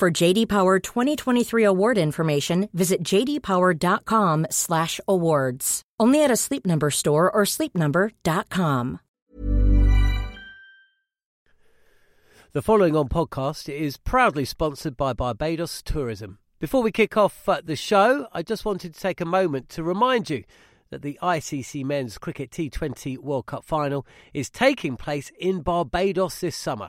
For JD Power 2023 award information, visit jdpower.com/awards. Only at a Sleep Number store or sleepnumber.com. The following on podcast is proudly sponsored by Barbados Tourism. Before we kick off uh, the show, I just wanted to take a moment to remind you that the ICC Men's Cricket T20 World Cup final is taking place in Barbados this summer.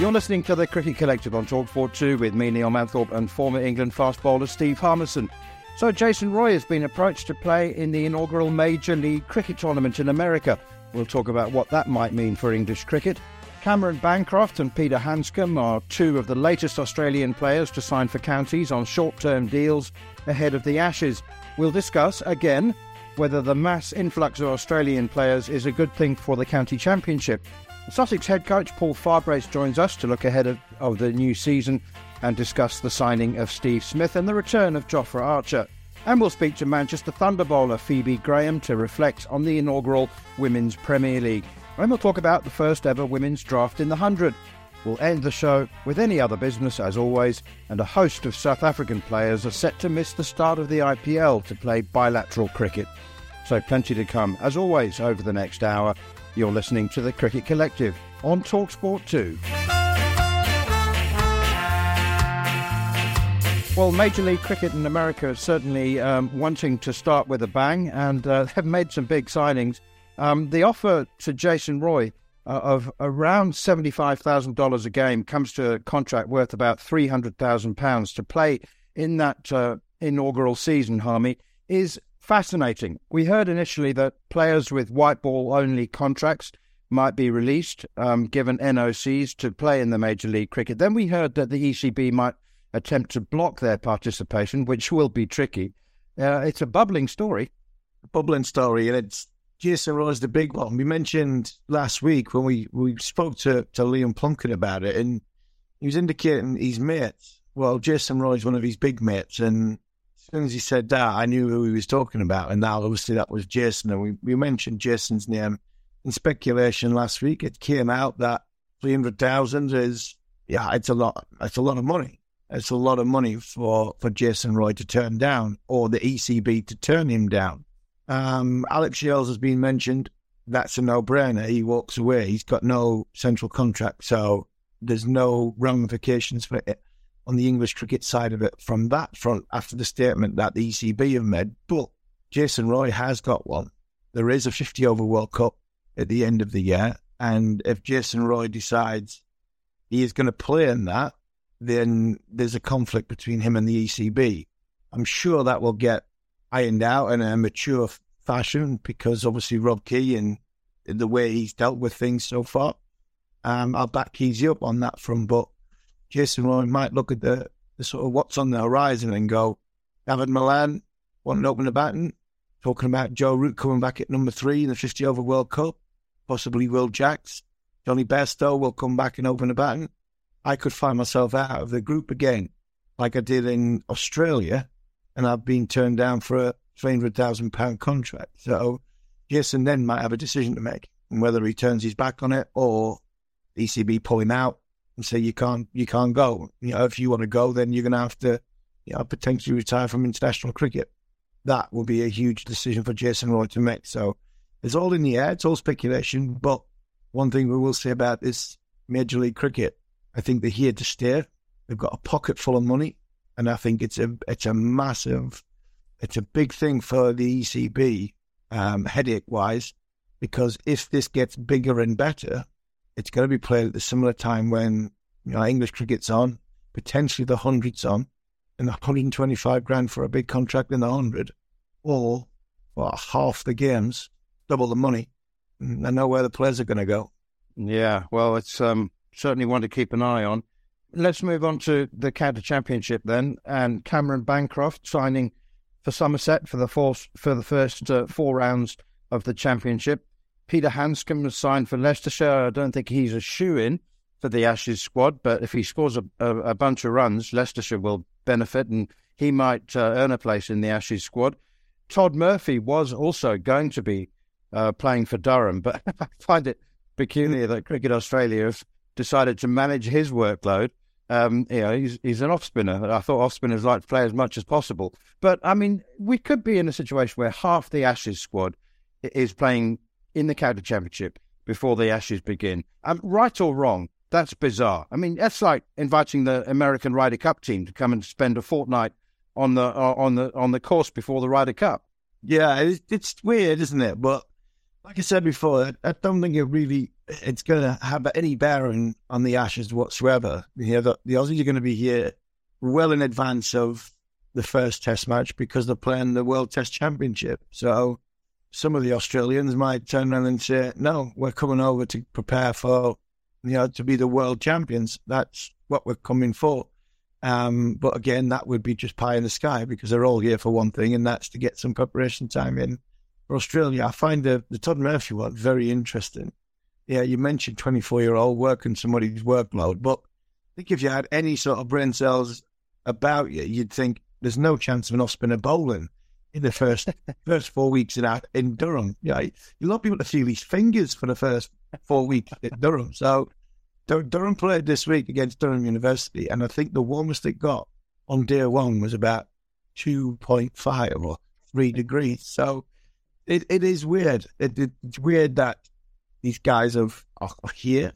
You're listening to the Cricket Collective on Talksport 2 with me, Neil Manthorp, and former England fast bowler Steve Harmison. So, Jason Roy has been approached to play in the inaugural Major League Cricket tournament in America. We'll talk about what that might mean for English cricket. Cameron Bancroft and Peter Handscomb are two of the latest Australian players to sign for counties on short term deals ahead of the Ashes. We'll discuss, again, whether the mass influx of Australian players is a good thing for the county championship. Sussex head coach Paul Farbrace joins us to look ahead of, of the new season and discuss the signing of Steve Smith and the return of Jofra Archer. And we'll speak to Manchester Thunder bowler Phoebe Graham to reflect on the inaugural Women's Premier League. And we'll talk about the first ever women's draft in the 100. We'll end the show with any other business, as always, and a host of South African players are set to miss the start of the IPL to play bilateral cricket. So, plenty to come, as always, over the next hour. You're listening to the Cricket Collective on Talksport 2. Well, Major League Cricket in America is certainly um, wanting to start with a bang and uh, have made some big signings. Um, the offer to Jason Roy uh, of around $75,000 a game comes to a contract worth about £300,000 to play in that uh, inaugural season, Harmy, is fascinating. We heard initially that players with white ball only contracts might be released, um, given NOCs to play in the Major League Cricket. Then we heard that the ECB might attempt to block their participation, which will be tricky. Uh, it's a bubbling story. A Bubbling story, and it's Jason Roy's the big one. We mentioned last week when we, we spoke to, to Liam Plunkett about it, and he was indicating his mates. Well, Jason Roy's one of his big mates, and soon as he said that, I knew who he was talking about. And now, obviously, that was Jason. And we, we mentioned Jason's name in speculation last week. It came out that 300,000 is, yeah, it's a lot. It's a lot of money. It's a lot of money for, for Jason Roy to turn down or the ECB to turn him down. Um, Alex Hales has been mentioned. That's a no brainer. He walks away. He's got no central contract. So there's no ramifications for it on the English cricket side of it from that front after the statement that the ECB have made. But Jason Roy has got one. There is a 50 over World Cup at the end of the year. And if Jason Roy decides he is going to play in that, then there's a conflict between him and the ECB. I'm sure that will get ironed out in a mature fashion because obviously Rob Key and the way he's dealt with things so far. Um, I'll back Keysy up on that front, but Jason Roy might look at the, the sort of what's on the horizon and go, David Malan wanting to open the baton, talking about Joe Root coming back at number three in the 50 over World Cup, possibly Will Jacks, Jonny Bairstow will come back and open the baton. I could find myself out of the group again, like I did in Australia, and I've been turned down for a £300,000 contract. So Jason then might have a decision to make whether he turns his back on it or ECB pull him out and say you can't you can't go. You know, if you want to go, then you're going to have to you know potentially retire from international cricket. That will be a huge decision for Jason Roy to make. So it's all in the air. It's all speculation. But one thing we will say about this Major League Cricket, I think they're here to stay. They've got a pocket full of money, and I think it's a it's a massive, it's a big thing for the ECB um, headache wise, because if this gets bigger and better, it's going to be played at the similar time when you know English cricket's on, potentially the hundreds on, and the 125 grand for a big contract in the hundred, or well, half the games, double the money. I know where the players are going to go. Yeah, well, it's um, certainly one to keep an eye on. Let's move on to the county championship then, and Cameron Bancroft signing for Somerset for the for the first uh, four rounds of the championship. Peter Handscomb was signed for Leicestershire. I don't think he's a shoe in for the Ashes squad, but if he scores a, a, a bunch of runs, Leicestershire will benefit and he might uh, earn a place in the Ashes squad. Todd Murphy was also going to be uh, playing for Durham, but I find it peculiar that Cricket Australia have decided to manage his workload. Um, you know, he's, he's an off spinner. I thought off spinners like to play as much as possible. But I mean, we could be in a situation where half the Ashes squad is playing in the county championship before the Ashes begin. Um, right or wrong, that's bizarre. I mean, that's like inviting the American Ryder Cup team to come and spend a fortnight on the uh, on the on the course before the Ryder Cup. Yeah, it's, it's weird, isn't it? But like I said before, I, I don't think it really it's going to have any bearing on the Ashes whatsoever. You know, the, the Aussies are going to be here well in advance of the first Test match because they're playing the World Test Championship. So some of the Australians might turn around and say, "No, we're coming over to prepare for, you know, to be the world champions. That's what we're coming for." Um, but again, that would be just pie in the sky because they're all here for one thing, and that's to get some preparation time in for Australia. I find the the Todd Murphy one very interesting. Yeah, you mentioned twenty four year old working somebody's workload, but I think if you had any sort of brain cells about you, you'd think there's no chance of an off spinner bowling in the first first four weeks in in Durham. Yeah, you want people to feel his fingers for the first four weeks in Durham. So Durham played this week against Durham University, and I think the warmest it got on day one was about two point five or three degrees. So it, it is weird. It, it's weird that these guys have, are here,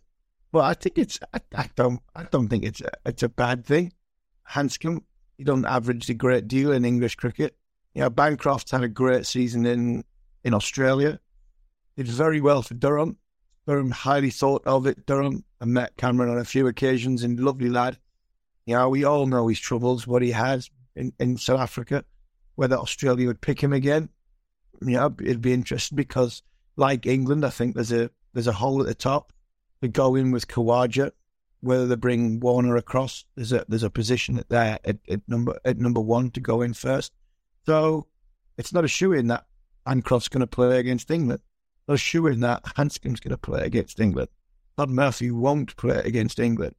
but I think it's I, I don't I don't think it's a, it's a bad thing. Handscomb, you don't average a great deal in English cricket you know, Bancroft had a great season in, in Australia. Did very well for Durham. Durham highly thought of it. Durham I met Cameron on a few occasions and lovely lad. You know, we all know his troubles, what he has in, in South Africa. Whether Australia would pick him again, you know, it'd be interesting because, like England, I think there's a there's a hole at the top. They go in with Khawaja. Whether they bring Warner across, there's a there's a position there at, at number at number one to go in first. So it's not a shoe in that Bancroft's going to play against England. Not a shoe in that Handscomb's going to play against England. Todd Murphy won't play against England.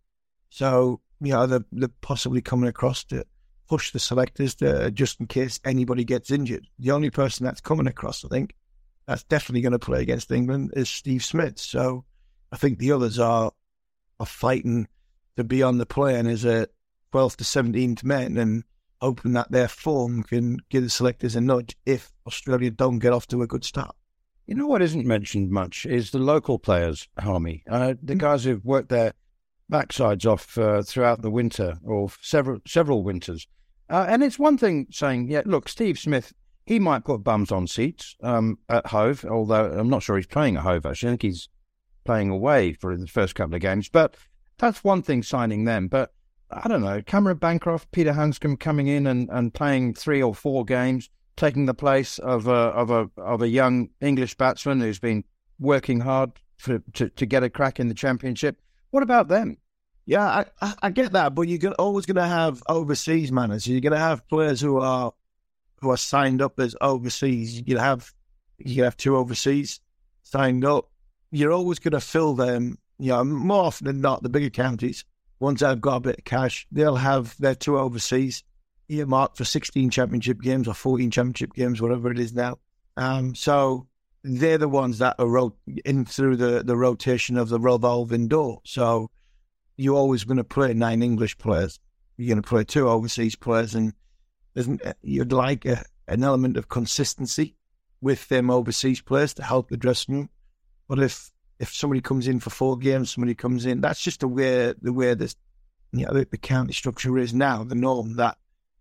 So, you know, they're, they're possibly coming across to push the selectors to, just in case anybody gets injured. The only person that's coming across, I think, that's definitely going to play against England is Steve Smith. So I think the others are are fighting to be on the plane as a 12th to 17th men. And hoping that their form can give the selectors a nudge if Australia don't get off to a good start. You know what isn't mentioned much is the local players, Harmy. Uh, the hmm. guys who've worked their backsides off uh, throughout the winter or several several winters. Uh, and it's one thing saying, yeah, look, Steve Smith, he might put bums on seats um, at Hove, although I'm not sure he's playing at Hove. Actually, I think he's playing away for the first couple of games. But that's one thing signing them. But I don't know, Cameron Bancroft, Peter Handscomb coming in and, and playing three or four games, taking the place of a of a of a young English batsman who's been working hard for, to to get a crack in the championship. What about them? Yeah, I, I, I get that, but you're always going to have overseas managers. You're going to have players who are who are signed up as overseas. You have you have two overseas signed up. You're always going to fill them. You know, more often than not, the bigger counties once I've got a bit of cash, they'll have their two overseas earmarked for 16 championship games or 14 championship games, whatever it is now. Um, so they're the ones that are ro- in through the, the rotation of the revolving door. So you're always going to play nine English players. You're going to play two overseas players, and you'd like a, an element of consistency with them overseas players to help the dressing room. But if if somebody comes in for four games, somebody comes in, that's just the way the way this you know the, the county structure is now. The norm that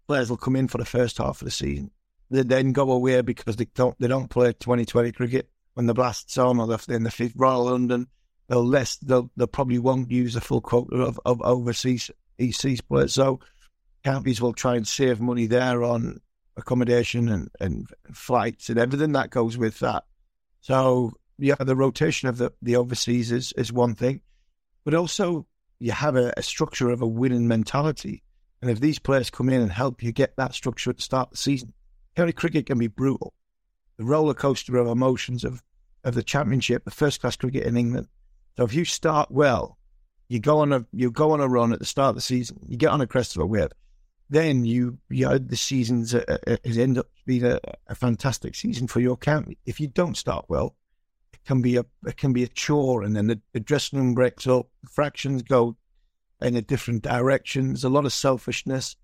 players will come in for the first half of the season, they then go away because they don't they don't play 2020 cricket when the blasts on or they're in the fifth Royal London. They'll less they'll they probably won't use the full quota of, of overseas ECs players. So counties will try and save money there on accommodation and, and flights and everything that goes with that. So yeah, the rotation of the, the overseas is, is one thing, but also you have a, a structure of a winning mentality. And if these players come in and help you get that structure at the start of the season, county cricket can be brutal. The roller coaster of emotions of, of the championship, the first class cricket in England. So if you start well, you go on a you go on a run at the start of the season, you get on a crest of a wave, then you you know the season's uh, uh, has end up being a, a fantastic season for your county. If you don't start well, can be a it can be a chore, and then the, the dressing room breaks up, fractions go in a different direction. There's a lot of selfishness.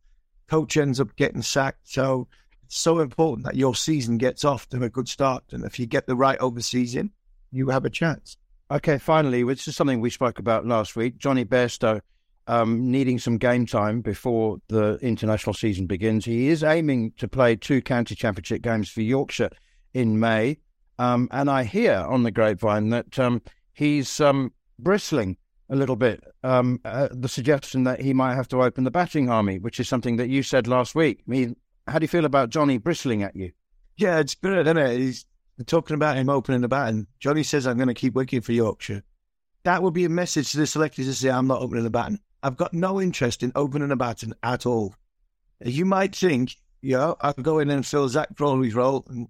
Coach ends up getting sacked, so it's so important that your season gets off to a good start, and if you get the right overseas in, you have a chance. Okay, finally, which is something we spoke about last week, Jonny Bairstow um, needing some game time before the international season begins. He is aiming to play two county championship games for Yorkshire in May. Um, and I hear on the grapevine that um, he's um, bristling a little bit. Uh, the suggestion that he might have to open the batting Harmy, which is something that you said last week. I mean, how do you feel about Jonny bristling at you? Yeah, it's good, isn't it? He's talking about him opening the batting. Jonny says, I'm going to keep working for Yorkshire. That would be a message to the selectors to say, I'm not opening the batting. I've got no interest in opening a baton at all. You might think, you know, I could go in and fill Zak Crawley's role and,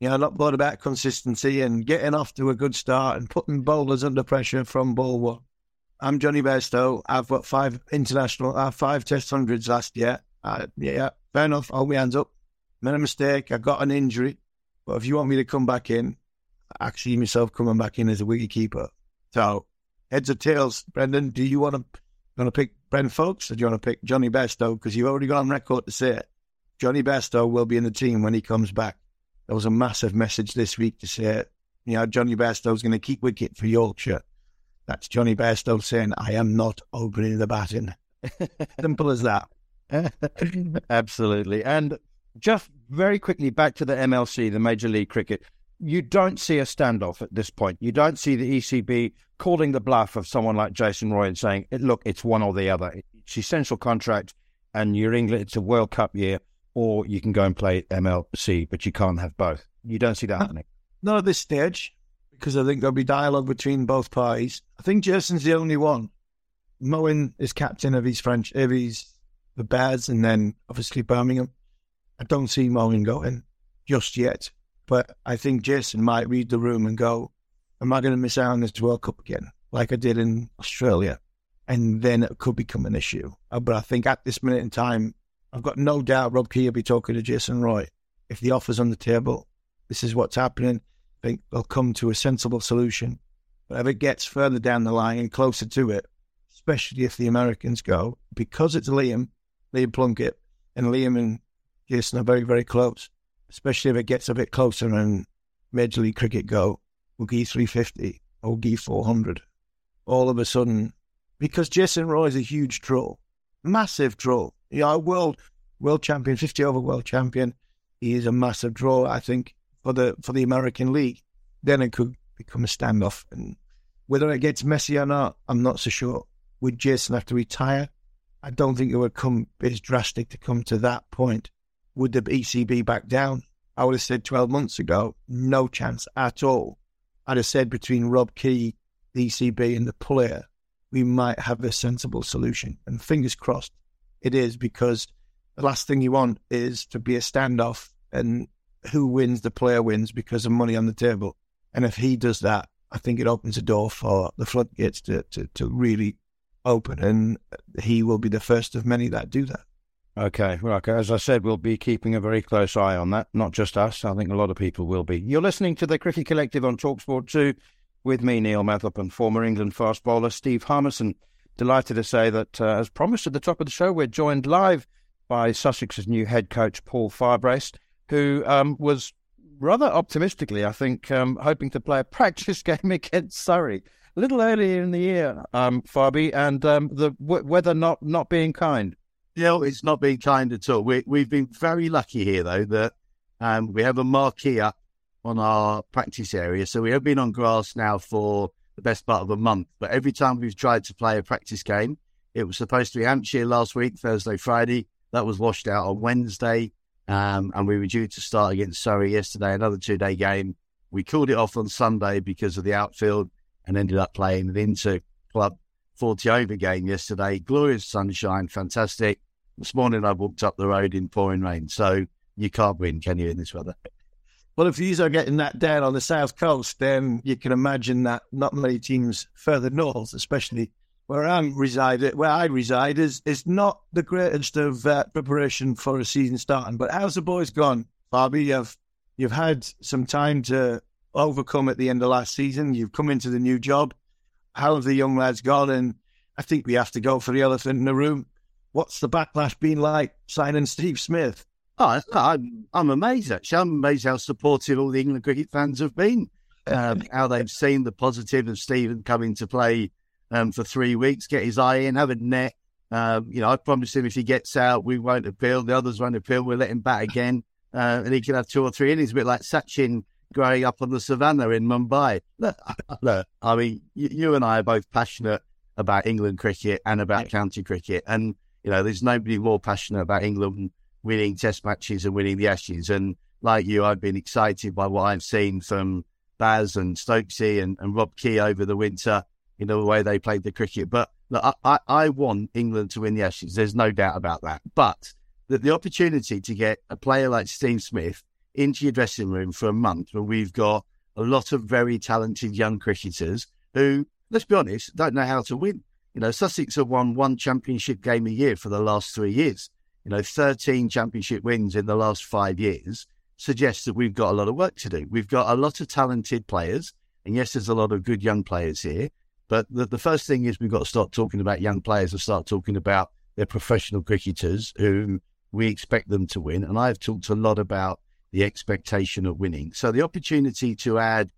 you know, not bothered about consistency and getting off to a good start and putting bowlers under pressure from ball one. I'm Jonny Bairstow. I've got five international, uh, five test hundreds last year. Uh, yeah, fair enough. Hold my hands up. Made a mistake. I got an injury. But if you want me to come back in, I see myself coming back in as a wicket keeper. So, heads or tails, Brendon, do you want to want to pick Ben Foakes or do you want to pick Jonny Bairstow? Because you've already got on record to say it. Jonny Bairstow will be in the team when he comes back. There was a massive message this week to say, you know, Jonny Bairstow is going to keep wicket for Yorkshire. That's Jonny Bairstow saying, I am not opening the batting. Simple as that. Absolutely. And just very quickly back to the MLC, the Major League Cricket you don't see a standoff at this point. You don't see the ECB calling the bluff of someone like Jason Roy and saying, "Look, it's one or the other. It's essential contract, and you're England. It's a World Cup year, or you can go and play MLC, but you can't have both." You don't see that happening. Not at this stage, because I think there'll be dialogue between both parties. I think Jason's the only one. Moeen is captain of his French, of his the Bears, and then obviously Birmingham. I don't see Moeen going just yet. But I think Jason might read the room and go, Am I going to miss out on this World Cup again, like I did in Australia? And then it could become an issue. Uh, but I think at this minute in time, I've got no doubt Rob Key will be talking to Jason Roy. If the offer's on the table, this is what's happening. I think they'll come to a sensible solution. But if it gets further down the line and closer to it, especially if the Americans go, because it's Liam, Liam Plunkett, and Liam and Jason are very, very close especially if it gets a bit closer and Major League Cricket go, give 350 or we'll give 400. All of a sudden, because Jason Roy is a huge draw, massive draw. You know, world world champion, 50 over world champion. He is a massive draw, I think, for the for the American League. Then it could become a standoff. And whether it gets messy or not, I'm not so sure. Would Jason have to retire? I don't think it would come as drastic to come to that point. Would the ECB back down? I would have said 12 months ago, no chance at all. I'd have said between Rob Key, the ECB, and the player, we might have a sensible solution. And fingers crossed it is because the last thing you want is to be a standoff and who wins, the player wins because of money on the table. And if he does that, I think it opens a door for the floodgates to, to, to really open. And he will be the first of many that do that. Okay, well. As I said, we'll be keeping a very close eye on that. Not just us. I think a lot of people will be. You're listening to the Cricket Collective on Talksport 2 with me, Neil Manthorp, and former England fast bowler Steve Harmison. Delighted to say that, uh, as promised at the top of the show, we're joined live by Sussex's new head coach, Paul Farbrace, who um, was rather optimistically, I think, um, hoping to play a practice game against Surrey a little earlier in the year, um, Fabi, and um, the w- weather not, not being kind. Yeah, it's not being kind at all. We, we've been very lucky here, though, that um, we have a marquee up on our practice area. So we have been on grass now for the best part of a month. But every time we've tried to play a practice game, it was supposed to be Hampshire last week, Thursday, Friday. That was washed out on Wednesday. Um, and we were due to start against Surrey yesterday, another two day game. We called it off on Sunday because of the outfield and ended up playing the Inter Club 40 over game yesterday. Glorious sunshine, fantastic. This morning I walked up the road in pouring rain. So you can't win, can you, in this weather? Well, if these are getting that down on the south coast, then you can imagine that not many teams further north, especially where I'm resided, where I reside, is is not the greatest of uh, preparation for a season starting. But how's the boys gone, Bobby? You've you've had some time to overcome at the end of last season. You've come into the new job. How have the young lads gone? And I think we have to go for the elephant in the room. What's the backlash been like signing Steve Smith? Oh, I'm, I'm amazed actually. I'm amazed how supportive all the England cricket fans have been. Um, how they've seen the positive of Stephen coming to play um, for three weeks, get his eye in, have a net. Um, you know, I promised him if he gets out, we won't appeal. The others won't appeal. We'll let him bat again, uh, and he can have two or three innings, a bit like Sachin growing up on the savannah in Mumbai. Look, look I mean, you, you, and I are both passionate about England cricket and about county cricket, and you know, there's nobody more passionate about England winning test matches and winning the Ashes. And like you, I've been excited by what I've seen from Baz and Stokesy and, and Rob Key over the winter, know, the way they played the cricket. But look, I, I want England to win the Ashes. There's no doubt about that. But the, the opportunity to get a player like Steve Smith into your dressing room for a month when we've got a lot of very talented young cricketers who, let's be honest, don't know how to win. You know, Sussex have won one championship game a year for the last three years you know, 13 championship wins in the last five years suggests that we've got a lot of work to do. We've got a lot of talented players. And yes, there's a lot of good young players here. But the, the first thing is we've got to start talking about young players and start talking about their professional cricketers who we expect them to win. And I've talked a lot about the expectation of winning. So the opportunity to add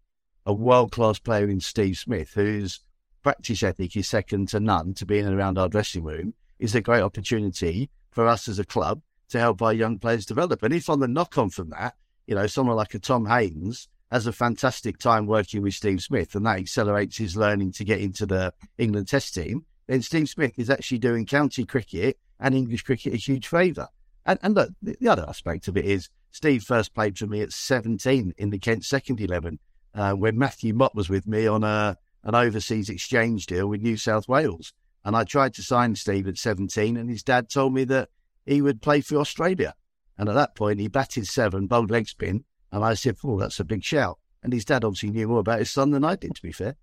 a world class player in Steve Smith, whose practice ethic is second to none to being around our dressing room, is a great opportunity for us as a club to help our young players develop. And if on the knock on from that, you know, someone like a Tom Haines has a fantastic time working with Steve Smith and that accelerates his learning to get into the England test team, then Steve Smith is actually doing county cricket and English cricket a huge favour. And, and look, the other aspect of it is Steve first played for me at 17 in the Kent second 11 uh, when Matthew Mott was with me on a, an overseas exchange deal with New South Wales. And I tried to sign Steve at 17, and his dad told me that he would play for Australia. And at that point, he batted seven, bowled leg spin. And I said, Oh, that's a big shout. And his dad obviously knew more about his son than I did, to be fair.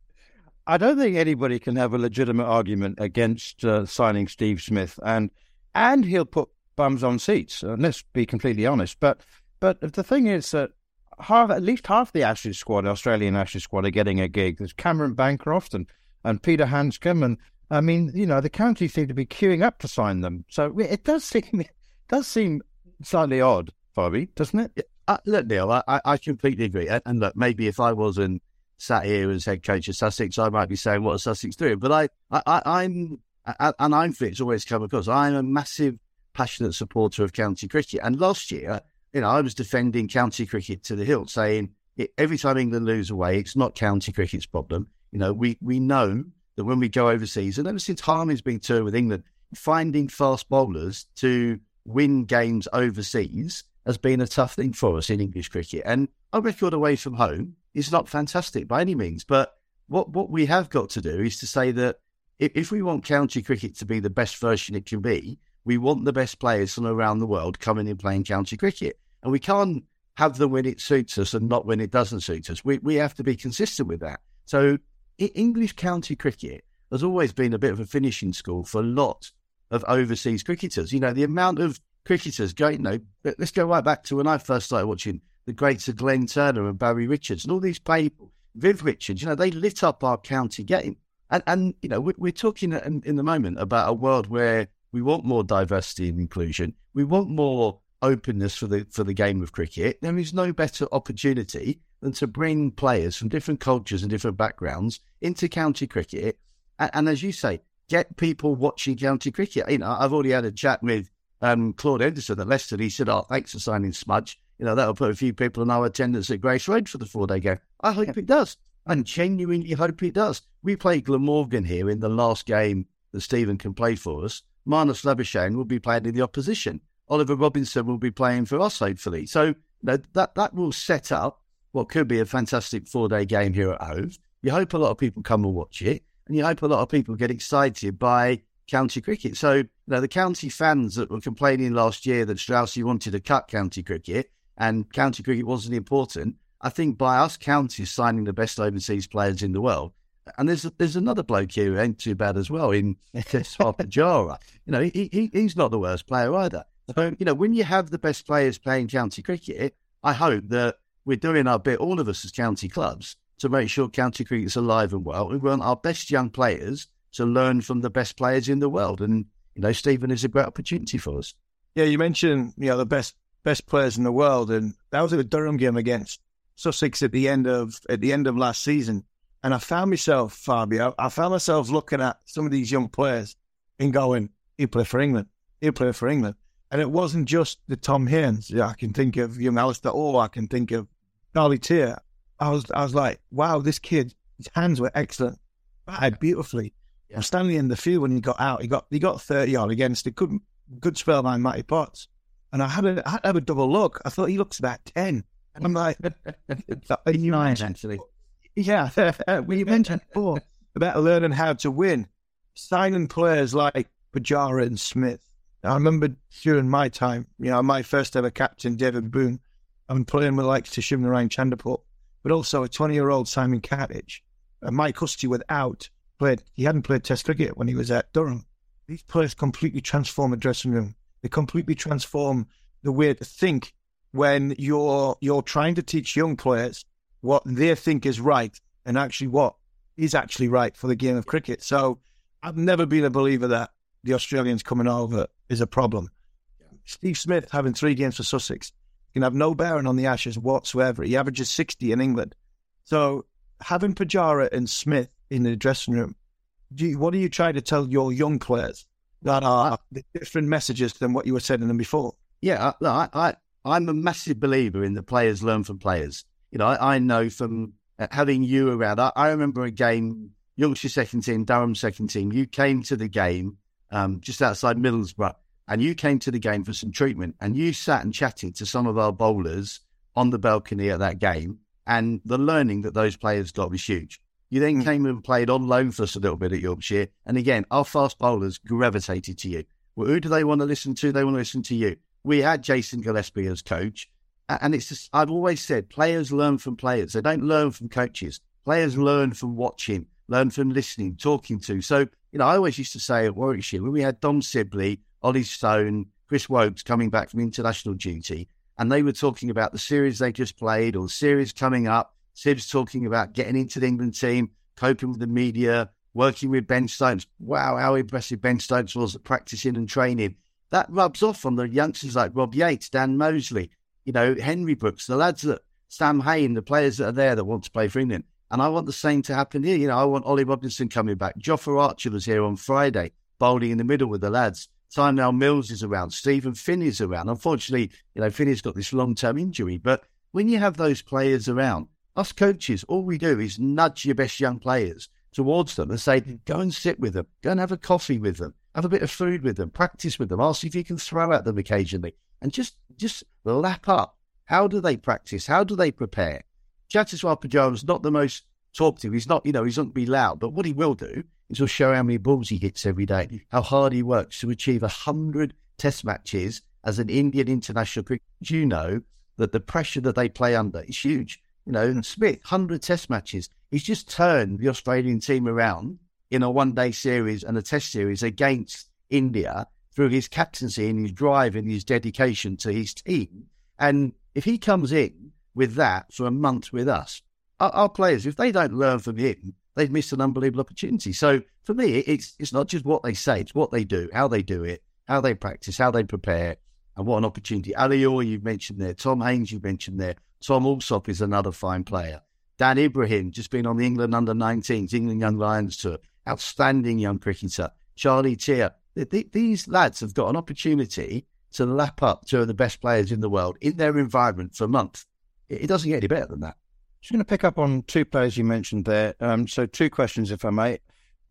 I don't think anybody can have a legitimate argument against uh, signing Steve Smith, and and he'll put bums on seats. Uh, let's be completely honest. But but the thing is that half, at least half the Ashes squad, Australian Ashes squad, are getting a gig. There's Cameron Bancroft and and Peter Handscomb and I mean, you know, the county seem to be queuing up to sign them. So it does seem does seem slightly odd, Bobby, doesn't it? Uh, look, Neil, I, I completely agree. And, look, maybe if I wasn't sat here as head coach of Sussex, I might be saying what are Sussex doing. But I, I, I am and I'm. It's always come across. I'm a massive, passionate supporter of county cricket. And last year, you know, I was defending county cricket to the hilt, saying every time England lose away, it's not county cricket's problem. You know, we we know that when we go overseas, and ever since Harmy's been toured with England, finding fast bowlers to win games overseas has been a tough thing for us in English cricket. And our record away from home is not fantastic by any means. But what, what we have got to do is to say that if, if we want county cricket to be the best version it can be, we want the best players from around the world coming and playing county cricket. And we can't have them when it suits us and not when it doesn't suit us. We, we have to be consistent with that. So English county cricket has always been a bit of a finishing school for a lot of overseas cricketers. You know, the amount of cricketers going, you know, let's go right back to when I first started watching the greats of Glenn Turner and Barry Richards and all these people, Viv Richards, you know, they lit up our county game. And, and you know, we're, we're talking in, in the moment about a world where we want more diversity and inclusion. We want more openness for the for the game of cricket. There is no better opportunity than to bring players from different cultures and different backgrounds into county cricket. And, and as you say, get people watching county cricket. You know, I've already had a chat with um, Claude Henderson at Leicester. He said, "Oh, thanks for signing Smudge. You know, that'll put a few people in our attendance at Grace Road for the four day game. I hope it does. And genuinely hope it does. We played Glamorgan here in the last game that Stephen can play for us. Marnus Labuschagne will be playing in the opposition. Oliver Robinson will be playing for us, hopefully. So you know, that, that will set up what could be a fantastic four day game here at Hove. You hope a lot of people come and watch it, and you hope a lot of people get excited by county cricket. So, you know, the county fans that were complaining last year that Straussy wanted to cut county cricket and county cricket wasn't important, I think by us counties signing the best overseas players in the world, and there's there's another bloke here who ain't too bad as well in Pujara. You know, he, he he's not the worst player either. So, you know, when you have the best players playing county cricket, I hope that we're doing our bit, all of us as county clubs, to make sure county cricket's alive and well. We want our best young players to learn from the best players in the world. And, you know, Stephen is a great opportunity for us. Yeah, you mentioned, you know, the best best players in the world, and that was at the Durham game against Sussex at the end of at the end of last season. And I found myself, Fabio, I found myself looking at some of these young players and going, he'll play for England. He'll play for England. And it wasn't just the Tom Haines. Yeah, I can think of young Alistair Oh, I can think of Charlie Tear. I was I was like, wow, this kid, his hands were excellent. Batted beautifully. Yeah. Stanley in the field when he got out, he got he got 30 odd against a good good spell by Matty Potts. And I had, a, I had to have a double look. I thought he looks about 10. And I'm like, he's nine, actually. Yeah. you mentioned before about learning how to win, signing players like Pujara and Smith, I remember during my time, you know, my first ever captain, David Boon, I'm playing with like Tashim Narayan Chanderpaul, but also a 20 year old Simon Katich. And Mike Hussey without played, he hadn't played Test cricket when he was at Durham. These players completely transform a dressing room. They completely transform the way to think when you're you're trying to teach young players what they think is right and actually what is actually right for the game of cricket. So I've never been a believer that the Australians coming over is a problem. Steve Smith having three games for Sussex can have no bearing on the Ashes whatsoever. He averages 60 in England. So having Pujara and Smith in the dressing room, do you, what are you trying to tell your young players that are different messages than what you were saying them before? Yeah, I, I, I'm a massive believer in the players learn from players. You know, I, I know from uh, having you around. I, I remember a game, Yorkshire second team, Durham second team. You came to the game um, just outside Middlesbrough, and you came to the game for some treatment, and you sat and chatted to some of our bowlers on the balcony at that game, and the learning that those players got was huge. You then mm. came and played on loan for us a little bit at Yorkshire, and again, our fast bowlers gravitated to you. Well, who do they want to listen to? They want to listen to you. We had Jason Gillespie as coach, and it's just I've always said players learn from players. They don't learn from coaches. Players learn from watching, learn from listening, talking to. So you know, I always used to say at Warwickshire when we had Dom Sibley, Ollie Stone, Chris Woakes coming back from international duty, and they were talking about the series they just played or the series coming up. Sib's talking about getting into the England team, coping with the media, working with Ben Stokes. Wow, how impressive Ben Stokes was at practicing and training. That rubs off on the youngsters like Rob Yates, Dan Mousley, you know, Henry Brookes, the lads that Sam Hain, the players that are there that want to play for England. And I want the same to happen here. You know, I want Ollie Robinson coming back. Jofra Archer was here on Friday, bowling in the middle with the lads. Tymal Mills is around. Steven Finn is around. Unfortunately, you know, Finney's got this long term injury. But when you have those players around, us coaches, all we do is nudge your best young players towards them and say, mm. go and sit with them, go and have a coffee with them, have a bit of food with them, practice with them, ask if you can throw at them occasionally, and just just lap up. How do they practice? How do they prepare? Cheteshwar Pujara's not the most talkative. He's not, you know, he's not going to be loud. But what he will do is he'll show how many balls he hits every day, how hard he works to achieve a hundred Test matches as an Indian international cricketer. You know that the pressure that they play under is huge. You know, Smith, hundred Test matches. He's just turned the Australian team around in a one-day series and a Test series against India through his captaincy and his drive and his dedication to his team. And if he comes in with that for a month with us, our, our players, if they don't learn from him, they've missed an unbelievable opportunity. So for me, it's it's not just what they say, it's what they do, how they do it, how they practice, how they prepare, and what an opportunity. Ali Orr, you've mentioned there, Tom Haines, you've mentioned there, Tom Alsop is another fine player. Dan Ibrahim, just been on the England under 19s, England Young Lions tour, outstanding young cricketer. Charlie Tear. These lads have got an opportunity to lap up two of the best players in the world in their environment for a month. It doesn't get any better than that. Just going to pick up on two players you mentioned there. Um, so, two questions, if I may.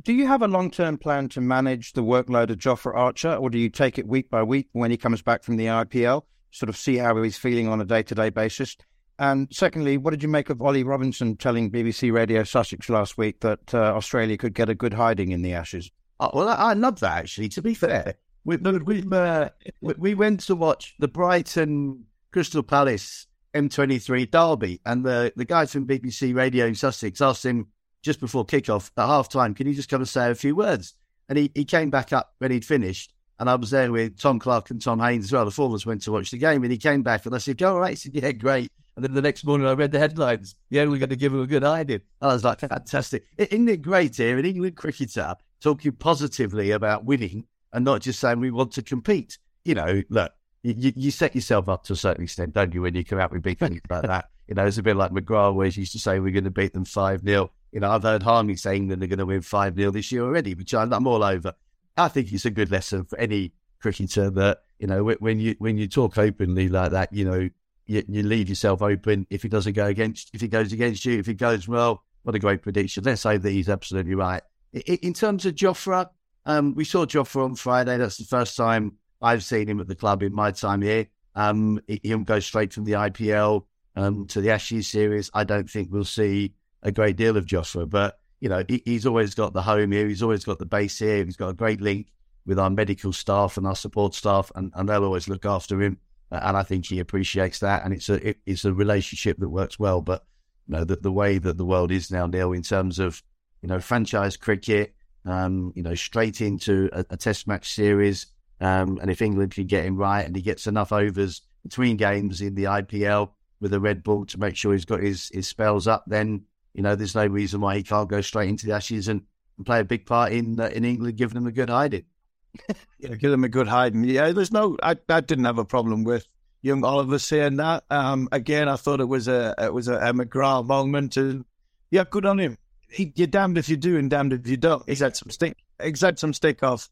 Do you have a long term plan to manage the workload of Jofra Archer, or do you take it week by week when he comes back from the IPL, sort of see how he's feeling on a day to day basis? And secondly, what did you make of Ollie Robinson telling BBC Radio Sussex last week that uh, Australia could get a good hiding in the Ashes? Oh, well, I, I love that actually. To be fair, we we, uh, we went to watch the Brighton Crystal Palace M23 derby, and the the guys from BBC Radio in Sussex asked him just before kickoff at half time, can you just come and say a few words? And he, he came back up when he'd finished. And I was there with Tom Clark and Tom Haines as well. The four of us went to watch the game and he came back and I said, Go all right. He said, Yeah, great. And then the next morning I read the headlines. Yeah, we're going to give him a good hiding. And I was like, fantastic. Isn't it great here? An England cricketer talking positively about winning and not just saying we want to compete. You know, look, you, you set yourself up to a certain extent, don't you, when you come out with big things like that? You know, it's a bit like where he used to say we're going to beat them 5 0. You know, I've heard Harmy saying that they're going to win 5 0 this year already, which I'm, I'm all over. I think it's a good lesson for any cricketer that, you know, when you when you talk openly like that, you know, you, you leave yourself open if it doesn't go against, if it goes against you, if it goes well, what a great prediction. Let's say that he's absolutely right. In terms of Jofra, um, we saw Jofra on Friday. That's the first time I've seen him at the club in my time here. Um, he'll go straight from the IPL um, to the Ashes series. I don't think we'll see a great deal of Joshua, but you know he, he's always got the home here. He's always got the base here. He's got a great link with our medical staff and our support staff, and, and they'll always look after him. And I think he appreciates that, and it's a it, it's a relationship that works well. But you know the, the way that the world is now, Neil, in terms of you know franchise cricket, um, you know straight into a, a Test match series um, and if England can get him right and he gets enough overs between games in the IPL with a red ball to make sure he's got his, his spells up, then you know there's no reason why he can't go straight into the Ashes and, and play a big part in uh, in England, giving them a good hiding. yeah, give them a good hiding. Yeah, there's no. I, I didn't have a problem with young Oliver saying that. Um, again, I thought it was a it was a, a McGrath moment, and yeah, good on him. He, you're damned if you do and damned if you don't. He's had some stick. He's had some stick off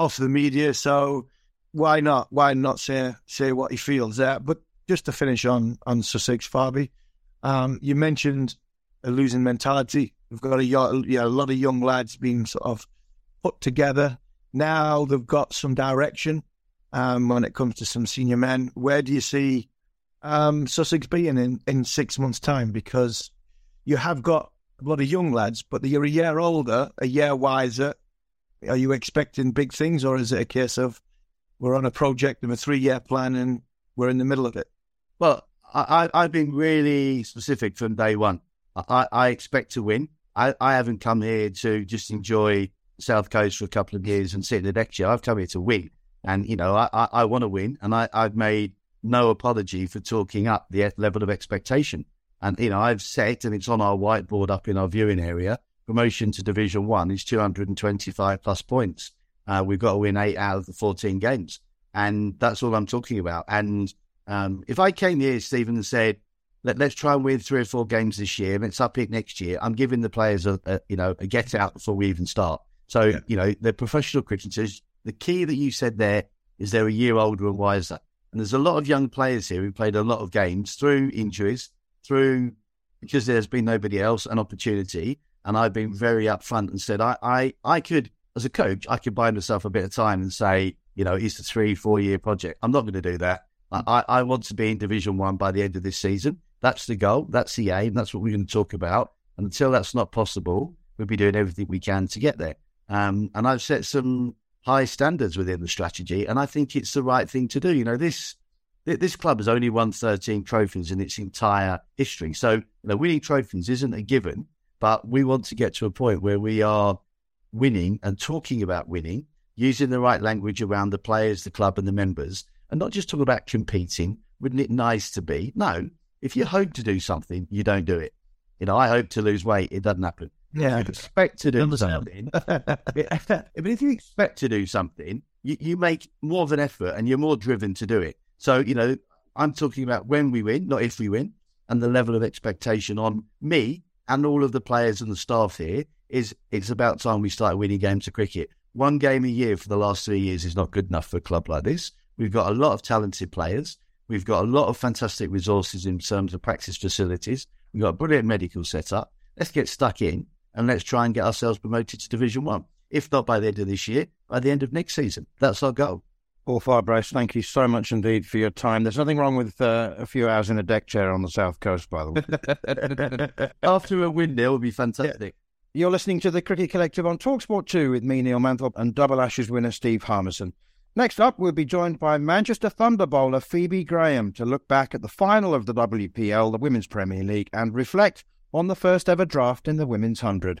off the media. So why not? Why not say say what he feels there? But just to finish on on Sussex Fabi, um, you mentioned a losing mentality. We've got a, yeah, a lot of young lads being sort of put together. Now they've got some direction um, when it comes to some senior men. Where do you see um, Sussex being in, in six months' time? Because you have got a lot of young lads, but you're a year older, a year wiser, are you expecting big things, or is it a case of we're on a project of a three year plan and we're in the middle of it? Well, I, have been really specific from day one. I, I expect to win. I, I, haven't come here to just enjoy South Coast for a couple of years and sit in the deck chair. I've come here to win. And, you know, I, I, I want to win. And I, I've made no apology for talking up the level of expectation. And, you know, I've set, and it's on our whiteboard up in our viewing area, promotion to Division One is 225 plus points. Uh, we've got to win eight out of the 14 games, and that's all I'm talking about. And um, if I came here, Stephen, and said, Let, us try and win three or four games this year, let's up it next year," I'm giving the players a, a you know a get out before we even start. So yeah. you know they're professional cricketers. The key that you said there is they're a year older and wiser. And there's a lot of young players here who played a lot of games through injuries, through because there's been nobody else an opportunity and I've been very upfront and said I, I, I could, as a coach, I could buy myself a bit of time and say, you know, it's a three, four year project. I'm not going to do that. I, I want to be in Division One by the end of this season. That's the goal. That's the aim. That's what we're going to talk about. And until that's not possible, we'll be doing everything we can to get there. Um, and I've set some high standards within the strategy, and I think it's the right thing to do. You know, this this club has only won 13 trophies in its entire history. So, you know, winning trophies isn't a given. But we want to get to a point where we are winning and talking about winning using the right language around the players, the club, and the members, and not just talk about competing. Wouldn't it nice to be? No. If you hope to do something, you don't do it. You know, I hope to lose weight. It doesn't happen. Yeah, If you expect to do something. but if you expect to do something, you, you make more of an effort and you're more driven to do it. So, you know, I'm talking about when we win, not if we win, and the level of expectation on me and all of the players and the staff here is it's about time we start winning games of cricket. One game a year for the last three years is not good enough for a club like this. We've got a lot of talented players. We've got a lot of fantastic resources in terms of practice facilities. We've got a brilliant medical setup. Let's get stuck in and let's try and get ourselves promoted to Division One. If not by the end of this year, by the end of next season. That's our goal. Paul Farbrace, thank you so much indeed for your time. There's nothing wrong with uh, a few hours in a deck chair on the south coast, by the way. After a win, there will be fantastic. You're listening to the Cricket Collective on Talksport 2 with me, Neil Manthorp, and Double Ashes winner Steve Harmison. Next up, we'll be joined by Manchester Thunder bowler Phoebe Graham to look back at the final of the WPL, the Women's Premier League, and reflect on the first ever draft in the Women's 100.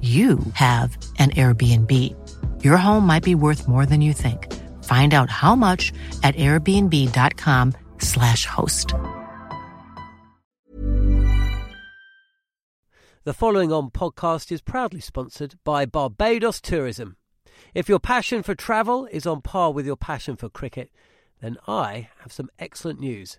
you have an Airbnb. Your home might be worth more than you think. Find out how much at airbnb.com/slash host. The following on podcast is proudly sponsored by Barbados Tourism. If your passion for travel is on par with your passion for cricket, then I have some excellent news.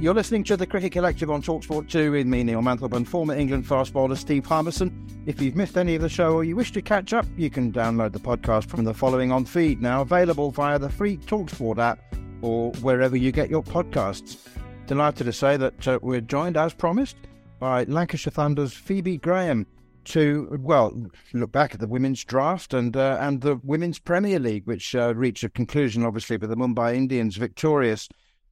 You're listening to the Cricket Collective on Talksport 2 with me, Neil Manthorp, and former England fast bowler Steve Harmison. If you've missed any of the show or you wish to catch up, you can download the podcast from the following on feed, now available via the free Talksport app or wherever you get your podcasts. Delighted to say that uh, we're joined, as promised, by Lancashire Thunder's Phoebe Graham to, well, look back at the women's draft and uh, and the Women's Premier League, which uh, reached a conclusion, obviously, with the Mumbai Indians victorious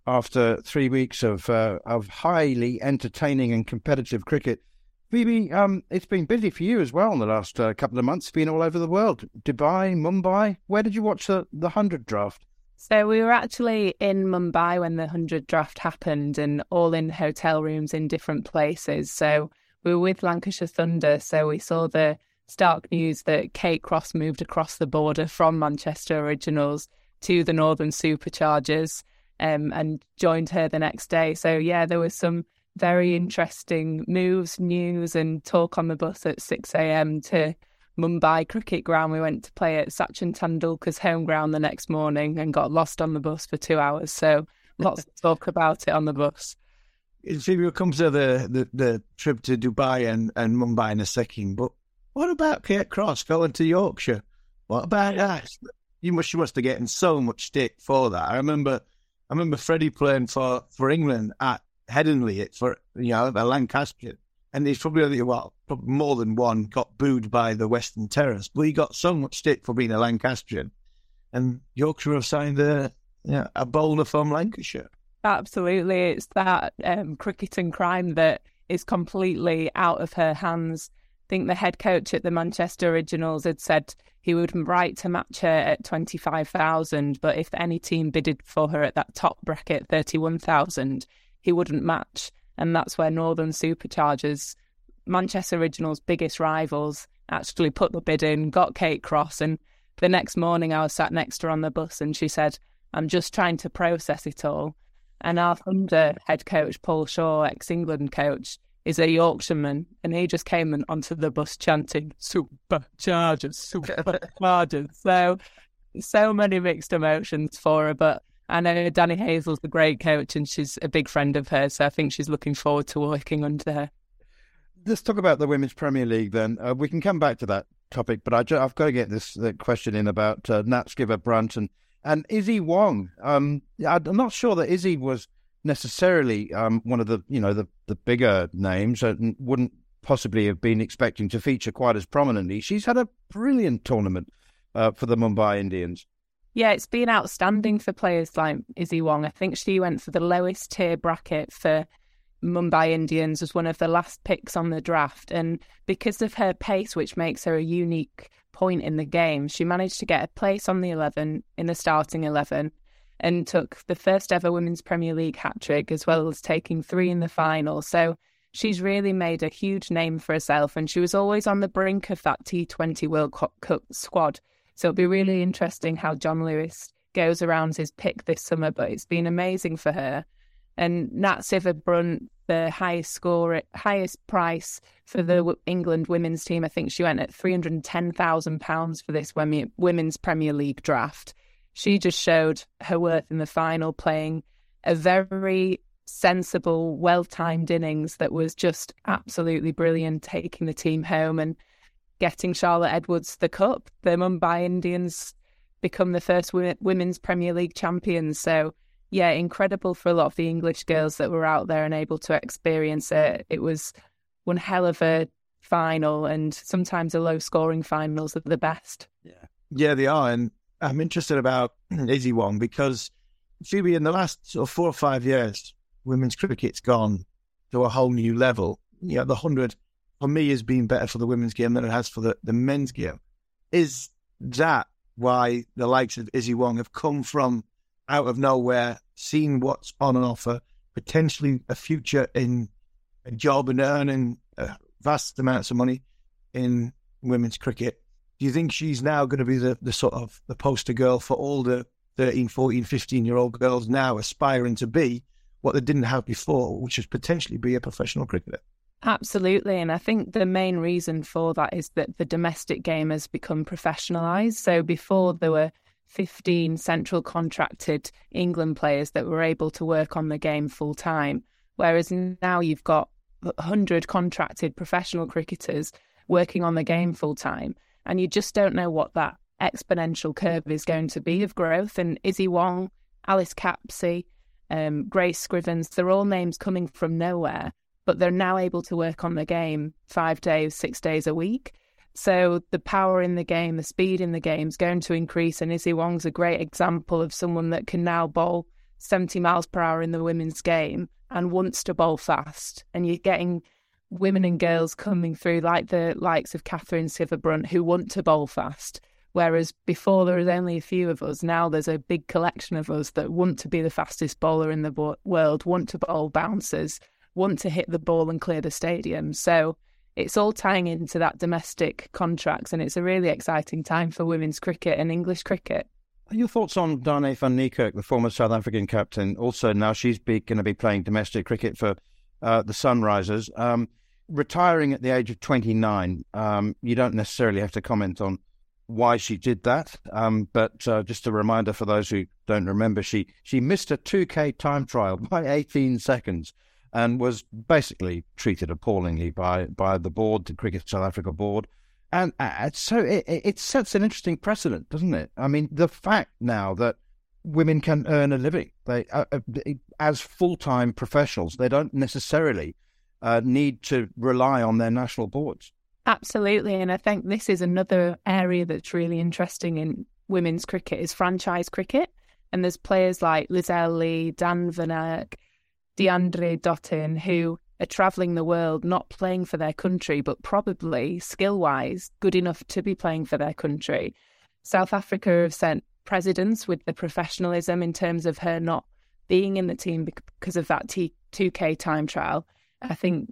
after three weeks of uh, of highly entertaining and competitive cricket. Phoebe, um, it's been busy for you as well in the last uh, couple of months. Been all over the world, Dubai, Mumbai. Where did you watch the the hundred draft? So we were actually in Mumbai when the hundred draft happened, and all in hotel rooms in different places. So we were with Lancashire Thunder, so we saw the stark news that Kate Cross moved across the border from Manchester Originals to the Northern Superchargers um, and joined her the next day. So, yeah, there was some very interesting moves, news, and talk on the bus at 6 a.m. to Mumbai Cricket Ground. We went to play at Sachin Tendulkar's home ground the next morning and got lost on the bus for two hours. So, lots of talk about it on the bus. See, we'll come to the, the, the trip to Dubai and, and Mumbai in a second, but what about Kate Cross going to Yorkshire? What about that? You must, you must have getting so much stick for that. I remember I remember Freddie playing for, for England at Headingley for you know the Lancastrian, and he's probably well probably more than one got booed by the Western Terrace, but he got so much stick for being a Lancastrian. and Yorkshire have signed a yeah, a bowler from Lancashire. Absolutely, it's that um, cricket and crime that is completely out of her hands. Think the head coach at the Manchester Originals had said he would right to match her at 25,000, but if any team bidded for her at that top bracket, 31,000, he wouldn't match. And that's where Northern Superchargers, Manchester Originals' biggest rivals, actually put the bid in, got Kate Cross. And the next morning, I was sat next to her on the bus and she said, I'm just trying to process it all. And our Thunder head coach, Paul Shaw, ex England coach, is a Yorkshireman, and he just came in onto the bus chanting "Superchargers, Superchargers." so, so many mixed emotions for her. But I know Danni Hazell's a great coach, and she's a big friend of hers. So I think she's looking forward to working under her. Let's talk about the Women's Premier League then. Uh, we can come back to that topic, but I, have got to get this question in about uh, Nat Sciver-Brunt and and Issy Wong. Um, I'm not sure that Issy was necessarily um, one of the you know the the bigger names and wouldn't possibly have been expecting to feature quite as prominently. She's had a brilliant tournament uh, for the Mumbai Indians. Yeah, it's been outstanding for players like Issy Wong. I think she went for the lowest tier bracket for Mumbai Indians as one of the last picks on the draft. And because of her pace, which makes her a unique point in the game, she managed to get a place on the 11 in the starting 11 and took the first ever Women's Premier League hat trick, as well as taking three in the final. So she's really made a huge name for herself, and she was always on the brink of that T20 World Cup squad. So it'll be really interesting how Jon Lewis goes around his pick this summer, but it's been amazing for her. And Nat Sciver-Brunt the highest score, highest price for the England women's team. I think she went at three hundred and ten thousand pounds for this women's Premier League draft. She just showed her worth in the final, playing a very sensible, well-timed innings that was just absolutely brilliant, taking the team home and getting Charlotte Edwards the cup. The Mumbai Indians become the first women's Premier League champions. So yeah, incredible for a lot of the English girls that were out there and able to experience it. It was one hell of a final, and sometimes the low scoring finals are the best. Yeah, yeah, they are. And I'm interested about Issy Wong because Phoebe, in the last sort of four or five years, women's cricket's gone to a whole new level. You know, the hundred for me has been better for the women's game than it has for the, the men's game. Is that why the likes of Issy Wong have come from out of nowhere, seen what's on offer, potentially a future in a job and earning uh, vast amounts of money in women's cricket. Do you think she's now going to be the, the sort of the poster girl for all the 13, 14, 15 year old girls now aspiring to be what they didn't have before, which is potentially be a professional cricketer? Absolutely. And I think the main reason for that is that the domestic game has become professionalised. So before there were 15 central contracted England players that were able to work on the game full time. Whereas now you've got 100 contracted professional cricketers working on the game full time. And you just don't know what that exponential curve is going to be of growth. And Issy Wong, Alice Capsey, um, Grace Scrivens, they're all names coming from nowhere, but they're now able to work on the game five days, six days a week. So the power in the game, the speed in the game is going to increase. And Issy Wong's a great example of someone that can now bowl 70 miles per hour in the women's game and wants to bowl fast. And you're getting women and girls coming through like the likes of Katherine Sciver-Brunt who want to bowl fast. Whereas before there was only a few of us, now there's a big collection of us that want to be the fastest bowler in the world, want to bowl bouncers, want to hit the ball and clear the stadium. So it's all tying into that domestic contracts, and it's a really exciting time for women's cricket and English cricket. Your thoughts on Dane van Niekerk, the former South African captain? Also, now she's going to be playing domestic cricket for uh, the Sunrisers. Um, retiring at the age of 29, um, you don't necessarily have to comment on why she did that. Um, but uh, just a reminder for those who don't remember, she, she missed a 2K time trial by 18 seconds and was basically treated appallingly by, by the board, the Cricket South Africa board. And uh, so it, it sets an interesting precedent, doesn't it? I mean, the fact now that women can earn a living they uh, uh as full-time professionals, they don't necessarily uh, need to rely on their national boards. Absolutely, and I think this is another area that's really interesting in women's cricket is franchise cricket. And there's players like Lizelle Lee, Dan van Deandra Dottin, who are travelling the world not playing for their country, but probably skill wise good enough to be playing for their country. South Africa have sent presidents with the professionalism in terms of her not being in the team because of that T- 2K time trial. I think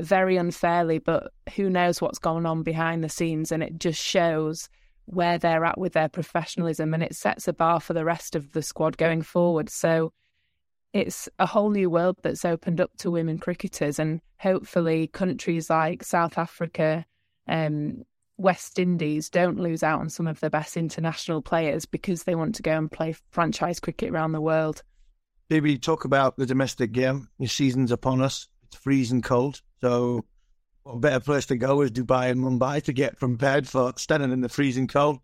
very unfairly, but who knows what's going on behind the scenes. And it just shows where they're at with their professionalism and it sets a bar for the rest of the squad going forward. So it's a whole new world that's opened up to women cricketers, and hopefully, countries like South Africa, um, West Indies don't lose out on some of the best international players because they want to go and play franchise cricket around the world. Maybe talk about the domestic game. Your season's upon us. It's freezing cold. So, what better place to go is Dubai and Mumbai to get prepared for standing in the freezing cold.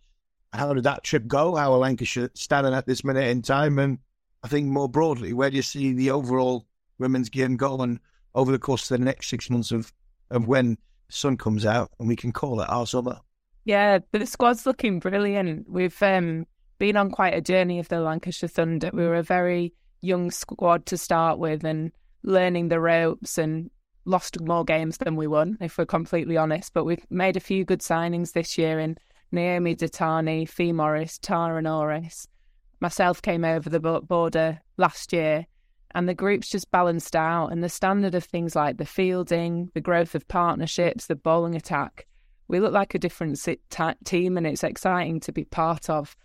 How did that trip go? How are Lancashire standing at this minute in time? And I think more broadly, where do you see the overall women's game going over the course of the next six months of, of when the sun comes out and we can call it our summer? Yeah, but the squad's looking brilliant. We've um, been on quite a journey of the Lancashire Thunder. We were a very young squad to start with and learning the ropes and lost more games than we won, if we're completely honest. But we've made a few good signings this year in Naomi Dattani, Fi Morris, Tara Norris myself came over the border last year and the group's just balanced out and the standard of things like the fielding, the growth of partnerships, the bowling attack. We look like a different team and it's exciting to be part of.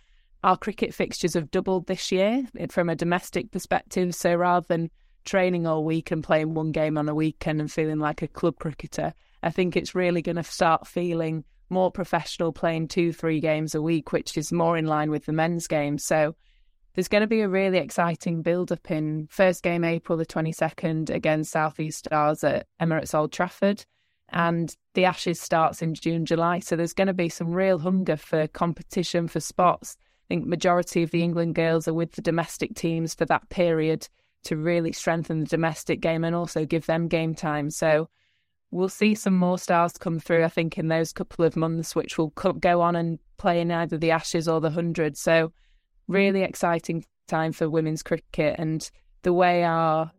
Our cricket fixtures have doubled this year from a domestic perspective. So rather than training all week and playing one game on a weekend and feeling like a club cricketer, I think it's really going to start feeling more professional playing two, three games a week, which is more in line with the men's game. So there's going to be a really exciting build up in first game April the 22nd against Southeast Stars at Emirates Old Trafford. And the Ashes starts in June, July. So there's going to be some real hunger for competition for spots. I think majority of the England girls are with the domestic teams for that period to really strengthen the domestic game and also give them game time. So we'll see some more stars come through, I think, in those couple of months, which will go on and play in either the Ashes or the 100. So, really exciting time for women's cricket. And the way our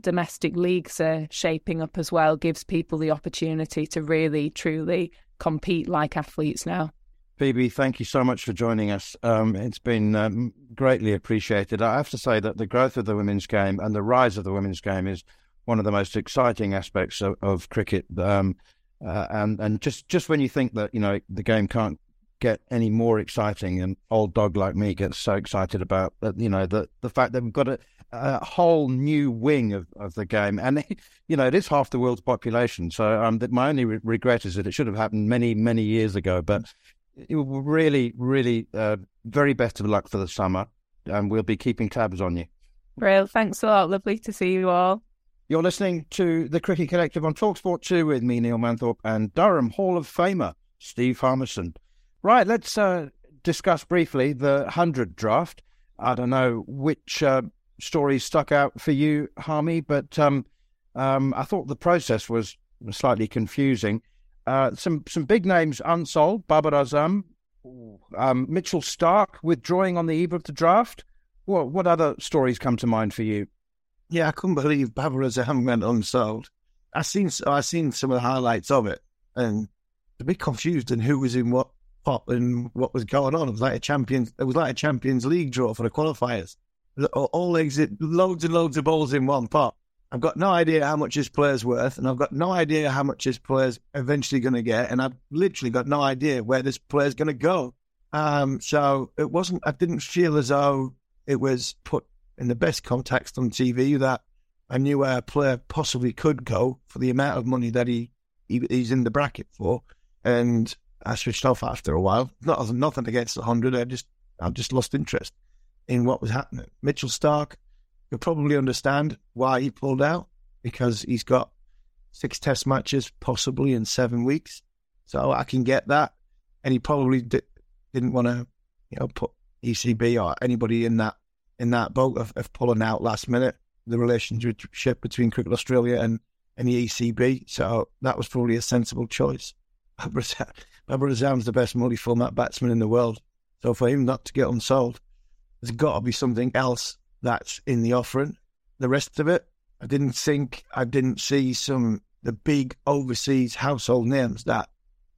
domestic leagues are shaping up as well gives people the opportunity to really, truly compete like athletes now. Phoebe, thank you so much for joining us. Um, it's been um, greatly appreciated. I have to say that the growth of the women's game and the rise of the women's game is one of the most exciting aspects of, of cricket. Um, uh, and and just just when you think that you know the game can't get any more exciting, and old dog like me gets so excited about you know the the fact that we've got a, a whole new wing of, of the game, and you know it is half the world's population. So um, that my only re- regret is that it should have happened many many years ago. But it really really uh, very best of luck for the summer, and we'll be keeping tabs on you. Real, thanks a lot. Lovely to see you all. You're listening to the Cricket Collective on Talksport 2 with me, Neil Manthorp, and Durham Hall of Famer, Steve Harmison. Right, let's uh, discuss briefly the 100 draft. I don't know which uh, stories stuck out for you, Harmy, but um, um, I thought the process was slightly confusing. Uh, some some big names unsold: Babar Azam, um, Mitchell Starc withdrawing on the eve of the draft. What what other stories come to mind for you? Yeah, I couldn't believe Babar Azam went unsold. I seen I seen some of the highlights of it, and a bit confused in who was in what pot and what was going on. It was like a champions. It was like a Champions League draw for the qualifiers. All exit, loads and loads of balls in one pot. I've got no idea how much this player's worth, and I've got no idea how much this player's eventually going to get, and I've literally got no idea where this player's going to go. Um, so it wasn't. I didn't feel as though it was put in the best context on TV that I knew where a player possibly could go for the amount of money that he, he he's in the bracket for. And I switched off after a while. Not nothing against the hundred. I just I just lost interest in what was happening. Mitchell Starc, you'll probably understand why he pulled out because he's got six test matches possibly in seven weeks. So I can get that. And he probably di- didn't want to, you know, put ECB or anybody in that in that boat of, of pulling out last minute the relationship between Cricket Australia and, and the ECB. So that was probably a sensible choice. Babar Azam's the best multi-format batsman in the world. So for him not to get unsold, there's got to be something else that's in the offering. The rest of it, I didn't think, I didn't see some the big overseas household names that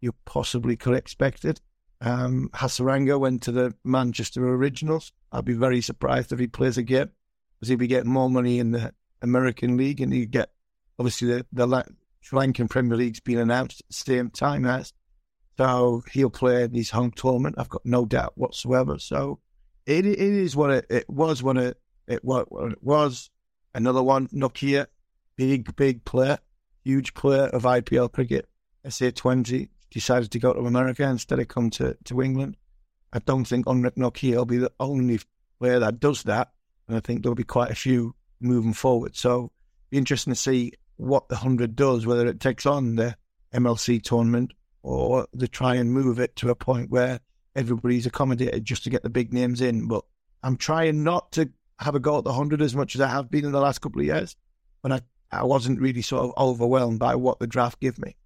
you possibly could expect it. Um, Hasaranga went to the Manchester Originals. I'd be very surprised if he plays again, because he'd be getting more money in the American League, and he'd get obviously the the Sri Lankan Premier League's been announced at the same time as, so he'll play in his home tournament. I've got no doubt whatsoever. So it it is what it, it was when it it what, what it was. Another one, Nortje, big big player, huge player of IPL cricket. SA twenty decided to go to America instead of come to, to England. I don't think Anrich Nortje will be the only player that does that. And I think there'll be quite a few moving forward. So be interesting to see what the 100 does, whether it takes on the MLC tournament or they try and move it to a point where everybody's accommodated just to get the big names in. But I'm trying not to have a go at the 100 as much as I have been in the last couple of years. But I, I wasn't really sort of overwhelmed by what the draft gave me.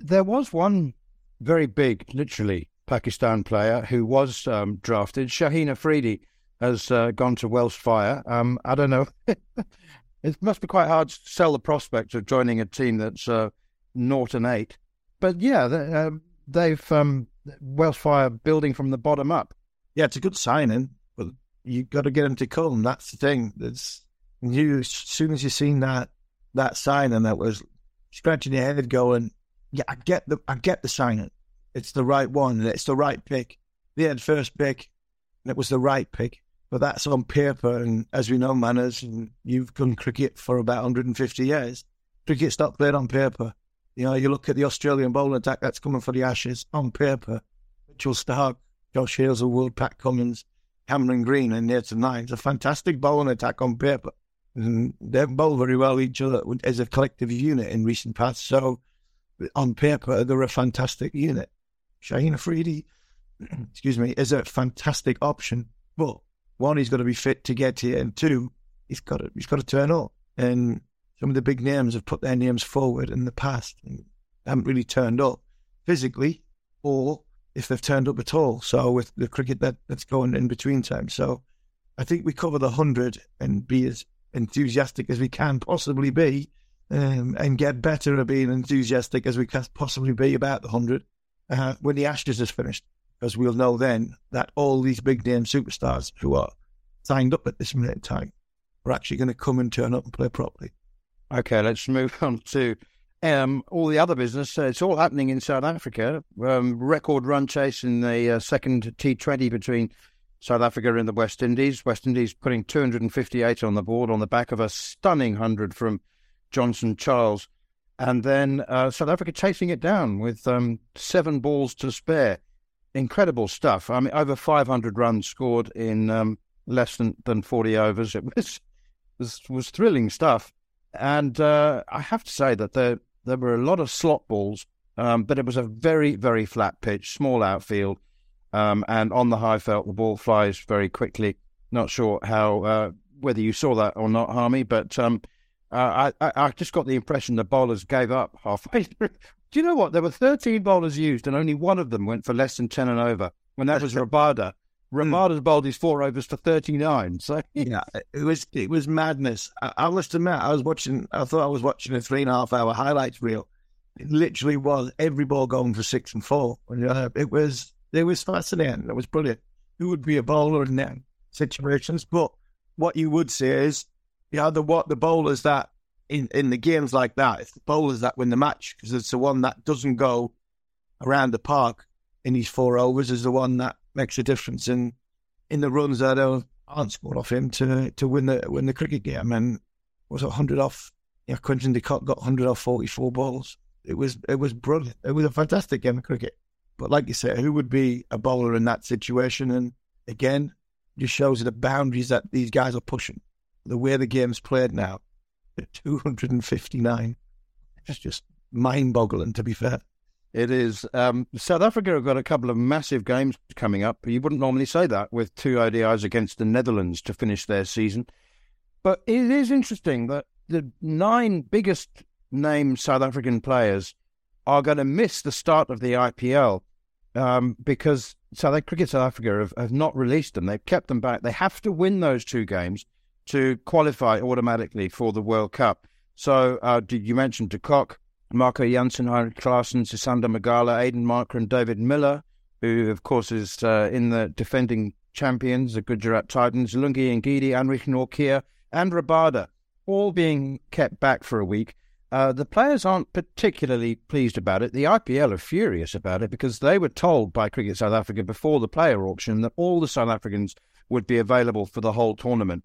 There was one very big, literally, Pakistan player who was um, drafted. Shaheen Afridi has uh, gone to Welsh Fire. Um, I don't know. it must be quite hard to sell the prospect of joining a team that's uh, naught and eight. But yeah, uh, they've um, Welsh Fire building from the bottom up. Yeah, it's a good signing, but you've got to get them to come. That's the thing. That's you. As soon as you seen that that signing, that was scratching your head, going, "Yeah, I get the I get the signing it's the right one it's the right pick. They had first pick and it was the right pick. But that's on paper. And as we know, Manners, and you've done cricket for about 150 years, cricket's not played on paper. You know, you look at the Australian bowling attack that's coming for the Ashes on paper. Mitchell Starc, Josh Hazlewood, Pat Cummins, Cameron Green, and Nathan Lyons. A fantastic bowling attack on paper. And they bowl very well each other as a collective unit in recent past. So on paper, they're a fantastic unit. Shaheen Afridi, excuse me, is a fantastic option. But one, he's got to be fit to get here, and two, he's got to he's got to turn up. And some of the big names have put their names forward in the past and haven't really turned up physically, or if they've turned up at all. So with the cricket that, that's going in between times, so I think we cover the hundred and be as enthusiastic as we can possibly be, um, and get better at being enthusiastic as we can possibly be about the hundred uh, when the Ashes is finished, because we'll know then that all these big name superstars who are signed up at this minute in time are actually going to come and turn up and play properly. Okay, let's move on to um, all the other business. Uh, it's all happening in South Africa. Um, record run chase in the uh, second T20 between South Africa and the West Indies. West Indies putting 258 on the board on the back of a stunning 100 from Johnson Charles and then uh, South Africa chasing it down with um, seven balls to spare. Incredible stuff. I mean, over 500 runs scored in um, less than, than 40 overs. It was was, was thrilling stuff. And uh, I have to say that there there were a lot of slot balls, um, but it was a very very flat pitch, small outfield, um, and on the Highveld the ball flies very quickly. Not sure how uh, whether you saw that or not, Harmy, but um, uh, I, I just got the impression the bowlers gave up halfway through. Do you know what? There were 13 bowlers used, and only one of them went for less than 10 and over, and that was Rabada. Hmm. Rabada's bowled his four overs for 39. So yeah, it was it was madness. I, I must admit, I was watching. I thought I was watching a three and a half hour highlights reel. It literally was every ball going for six and four. Uh, it was it was fascinating. It was brilliant. Who would be a bowler in that situations? But what you would say is yeah, the what the bowlers that in, in the games like that, it's the bowlers that win the match because it's the one that doesn't go around the park in these four overs is the one that makes a difference in in the runs that aren't scored off him to to win the win the cricket game. And was it hundred off? Yeah, Quinton de Kock got hundred off forty four balls. It was it was brilliant. It was a fantastic game of cricket. But like you said, who would be a bowler in that situation? And again, just shows the boundaries that these guys are pushing the way the game's played now, 259. It's just mind boggling, to be fair. It is. Um, South Africa have got a couple of massive games coming up. You wouldn't normally say that with two ODIs against the Netherlands to finish their season. But it is interesting that the nine biggest name South African players are going to miss the start of the IPL um, because South Cricket South Africa have, have not released them. They've kept them back. They have to win those two games to qualify automatically for the World Cup. So, uh, you mention de Kock, Marco Jansen, Heinrich Klaasen, Sisanda Magala, Aiden Markram, and David Miller, who, of course, is uh, in the defending champions, the Gujarat Titans, Lungi Ngidi, Anrich Nortje, and Rabada, all being kept back for a week. Uh, the players aren't particularly pleased about it. The IPL are furious about it because they were told by Cricket South Africa before the player auction that all the South Africans would be available for the whole tournament.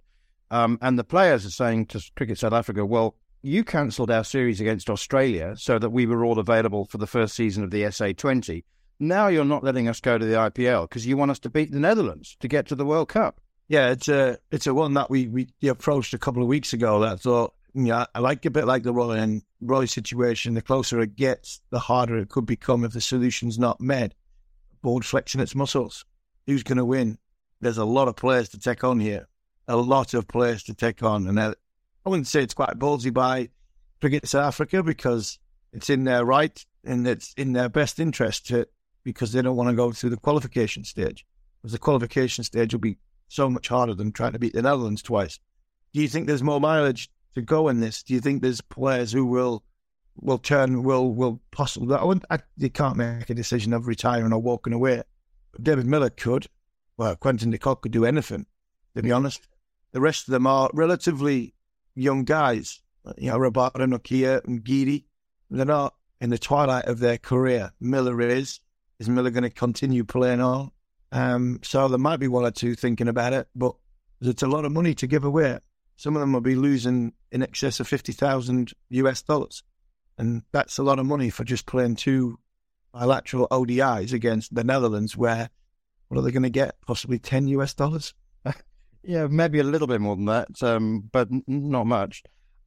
Um, and the players are saying to Cricket South Africa, well, you cancelled our series against Australia so that we were all available for the first season of the SA20. Now you're not letting us go to the IPL because you want us to beat the Netherlands to get to the World Cup. Yeah, it's a it's a one that we we approached a couple of weeks ago. That I thought, yeah, I like a bit like the Roy and Roy situation. The closer it gets, the harder it could become if the solution's not met. Board flexing its muscles. Who's going to win? There's a lot of players to take on here. A lot of players to take on, and I wouldn't say it's quite ballsy by Cricket South Africa because it's in their right and it's in their best interest to because they don't want to go through the qualification stage. Because the qualification stage will be so much harder than trying to beat the Netherlands twice. Do you think there's more mileage to go in this? Do you think there's players who will will turn will will possibly? I, I, they can't make a decision of retiring or walking away. David Miller could. Well, Quinton de Kock could do anything. To be honest, the rest of them are relatively young guys. You know, Rabada, Nortje, and Ngidi. They're not in the twilight of their career. Miller is. Is Miller going to continue playing on? Um, so there might be one or two thinking about it, but it's a lot of money to give away. Some of them will be losing in excess of 50,000 US dollars. And that's a lot of money for just playing two bilateral ODIs against the Netherlands, where what are they going to get? Possibly 10 US dollars? Yeah, maybe a little bit more than that, um, but not much.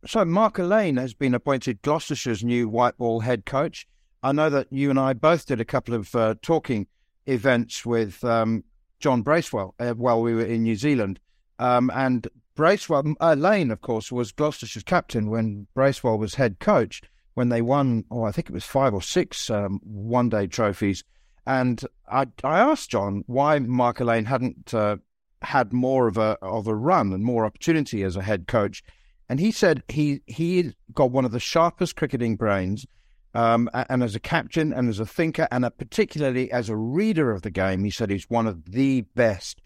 So, Mark Alleyne has been appointed Gloucestershire's new white ball head coach. I know that you and I both did a couple of uh, talking events with um, John Bracewell uh, while we were in New Zealand. Um, and Bracewell, uh, Lane, of course, was Gloucestershire's captain when Bracewell was head coach when they won, oh, I think it was five or six um, one day trophies. And I, I asked John why Mark Alleyne hadn't uh, had more of a of a run and more opportunity as a head coach. And he said he he got one of the sharpest cricketing brains um, and as a captain and as a thinker and a, particularly as a reader of the game, he said he's one of the best.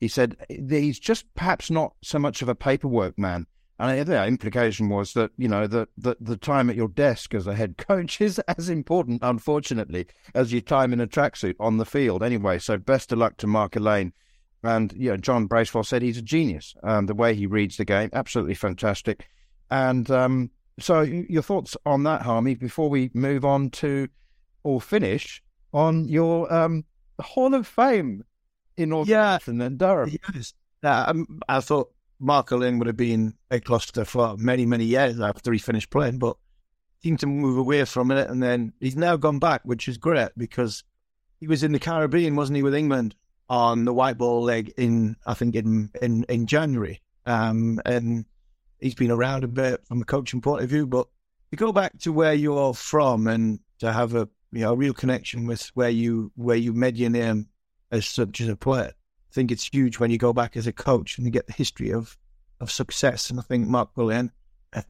He said he's just perhaps not so much of a paperwork man. And the implication was that, you know, that the, the time at your desk as a head coach is as important, unfortunately, as your time in a tracksuit on the field. Anyway, so best of luck to Mark Alleyne. And, you know, John Bracewell said he's a genius. Um, the way he reads the game, absolutely fantastic. And um, so, your thoughts on that, Harmy, before we move on to or finish on your um, Hall of Fame in Northampton yeah. and Durham? Yes. Uh, I thought Mark Alleyne would have been at Gloucester for many, many years after he finished playing, but seemed to move away from it. And then he's now gone back, which is great because he was in the Caribbean, wasn't he, with England on the white ball leg in, I think, in in, in January. Um, and he's been around a bit from a coaching point of view, but you go back to where you're from and to have a you know a real connection with where you where you made your name as such as a player. I think it's huge when you go back as a coach and you get the history of of success. And I think Mark Willian,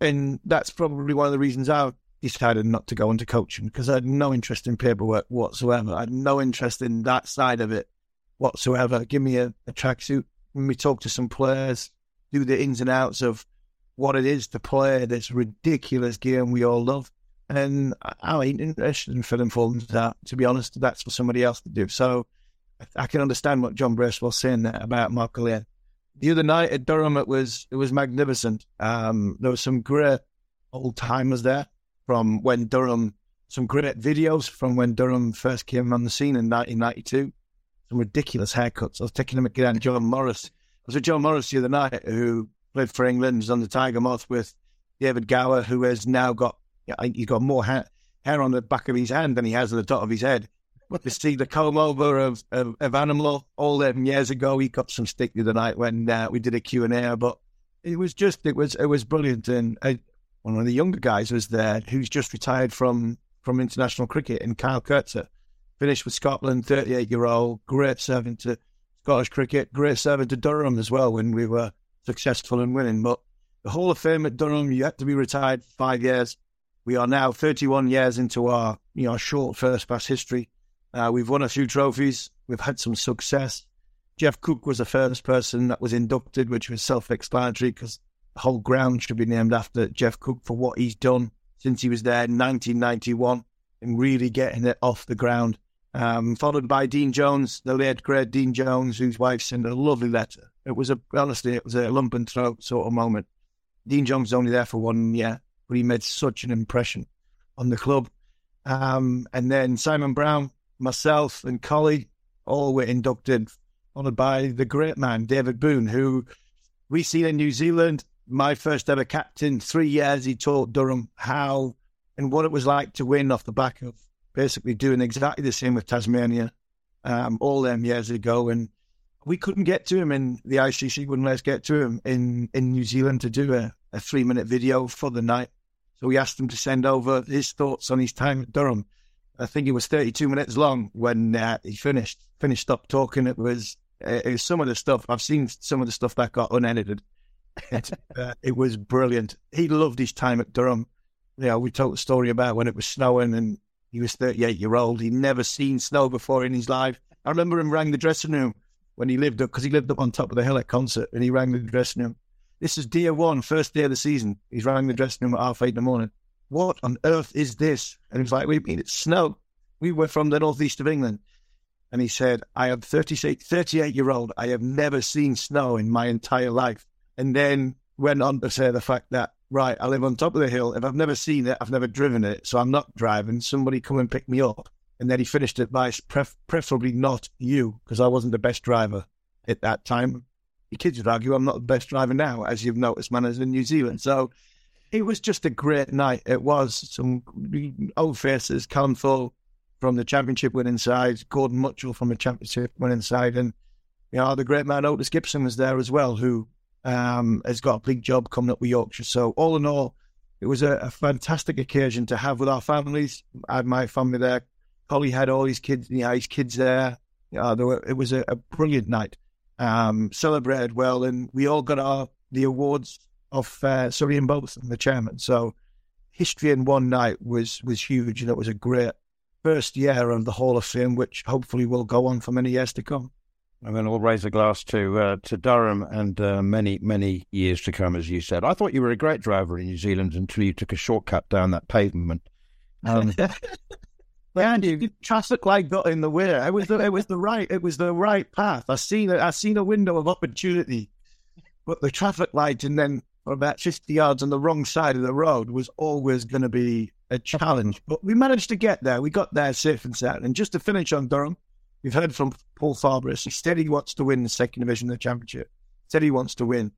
and that's probably one of the reasons I decided not to go into coaching because I had no interest in paperwork whatsoever. I had no interest in that side of it whatsoever. Give me a, a tracksuit, let me talk to some players, do the ins and outs of what it is to play this ridiculous game we all love. And I ain't interested in filling forms out, to be honest. That's for somebody else to do. So I can understand what John was saying there about Mark Alleyne. The other night at Durham, it was it was magnificent. Um, there were some great old timers there from when Durham, some great videos from when Durham first came on the scene in 1992. Some ridiculous haircuts. I was taking a look at John Morris. I was with John Morris the other night, who played for England, he's on the Tiger Moth with David Gower, who has now got, he's got more hair, hair on the back of his hand than he has on the top of his head. To see the comb over of, of, of Animal all them years ago, he got some stick the other night when uh, we did a Q&A, but it was just, it was, it was brilliant. And uh, one of the younger guys was there who's just retired from, from international cricket and Kyle Coetzer finished with Scotland, 38 year old, great servant to Scottish cricket, great servant to Durham as well when we were successful in winning. But the Hall of Fame at Durham, you had to be retired five years. We are now 31 years into our you know short first pass history. Uh, we've won a few trophies. We've had some success. Geoff Cook was the first person that was inducted, which was self-explanatory because the whole ground should be named after Geoff Cook for what he's done since he was there in 1991 and really getting it off the ground. Um, followed by Dean Jones, the late great Dean Jones, whose wife sent a lovely letter. It was a honestly, it was a lump and throat sort of moment. Dean Jones was only there for one year, but he made such an impression on the club. Um, and then Simon Brown, myself, and Collie all were inducted, followed by the great man David Boon, who we see in New Zealand. My first ever captain, three years he taught Durham how and what it was like to win off the back of basically doing exactly the same with Tasmania um, all them years ago. And we couldn't get to him, and the ICC wouldn't let us get to him in, in New Zealand to do a, a three minute video for the night. So we asked him to send over his thoughts on his time at Durham. I think it was 32 minutes long when uh, he finished finished up talking. It was, it was some of the stuff I've seen. Some of the stuff that got unedited. uh, it was brilliant. He loved his time at Durham. You know, we told the story about when it was snowing and he was 38 year old. He'd never seen snow before in his life. I remember him rang the dressing room when he lived up because he lived up on top of the hill at Consett, and he rang the dressing room. This is day one, first day of the season. He's rang the dressing room at half eight in the morning. What on earth is this? And he was like, "We mean it's snow. We were from the northeast of England." And he said, "I am 38, 38 year old. I have never seen snow in my entire life." And then went on to say the fact that right, I live on top of the hill. If I've never seen it, I've never driven it, so I'm not driving. Somebody come and pick me up. And then he finished it by pref- preferably not you, because I wasn't the best driver at that time. Your kids would argue I'm not the best driver now, as you've noticed, man, as in New Zealand. So it was just a great night. It was some old faces, Callum Full from the championship winning side, Gordon Muchall from the championship winning side, and you know the great man Otis Gibson was there as well, who um, has got a big job coming up with Yorkshire. So all in all, it was a, a fantastic occasion to have with our families. I had my family there. Collie had all his kids, know, his kids there. Uh, there were, it was a, a brilliant night. Um, celebrated well, and we all got our the awards of uh, Surrey and and the chairman. So history in one night was was huge, and it was a great first year of the Hall of Fame, which hopefully will go on for many years to come. And then we'll raise a glass to uh, to Durham and uh, many many years to come, as you said. I thought you were a great driver in New Zealand until you took a shortcut down that pavement. Um, Andy, the traffic light got in the way. It was the, it was the right it was the right path. I seen it. I seen a window of opportunity, but the traffic light and then about fifty yards on the wrong side of the road was always going to be a challenge. But we managed to get there. We got there safe and sound. And just to finish on Durham, We've heard from Paul Farbrace. He said he wants to win the second division of the championship. Said he wants to win.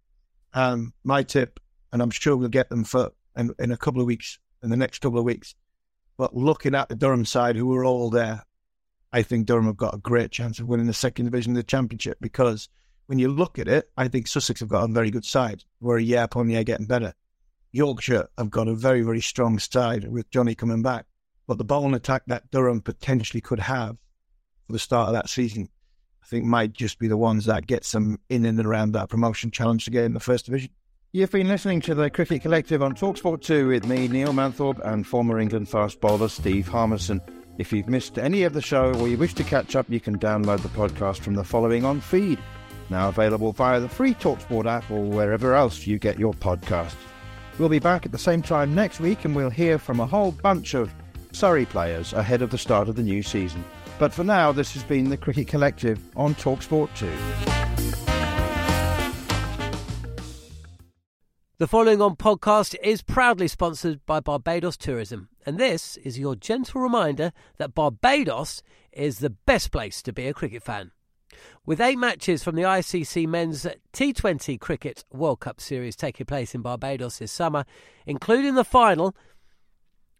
Um, my tip, and I'm sure we'll get them for in, in a couple of weeks, in the next couple of weeks. But looking at the Durham side, who were all there, I think Durham have got a great chance of winning the second division of the championship because when you look at it, I think Sussex have got a very good side. We're year upon year getting better. Yorkshire have got a very, very strong side with Jonny coming back. But the bowling attack that Durham potentially could have for the start of that season, I think might just be the ones that get some in and around that promotion challenge to get in the first division. You've been listening to the Cricket Collective on Talksport 2 with me, Neil Manthorp, and former England fast bowler Steve Harmison. If you've missed any of the show or you wish to catch up, you can download the podcast from the following on feed. Now available via the free Talksport app or wherever else you get your podcasts. We'll be back at the same time next week and we'll hear from a whole bunch of Surrey players ahead of the start of the new season. But for now, this has been the Cricket Collective on Talksport 2. The following on podcast is proudly sponsored by Barbados Tourism, and this is your gentle reminder that Barbados is the best place to be a cricket fan. With eight matches from the ICC Men's T20 Cricket World Cup Series taking place in Barbados this summer, including the final,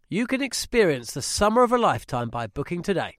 you can experience the summer of a lifetime by booking today.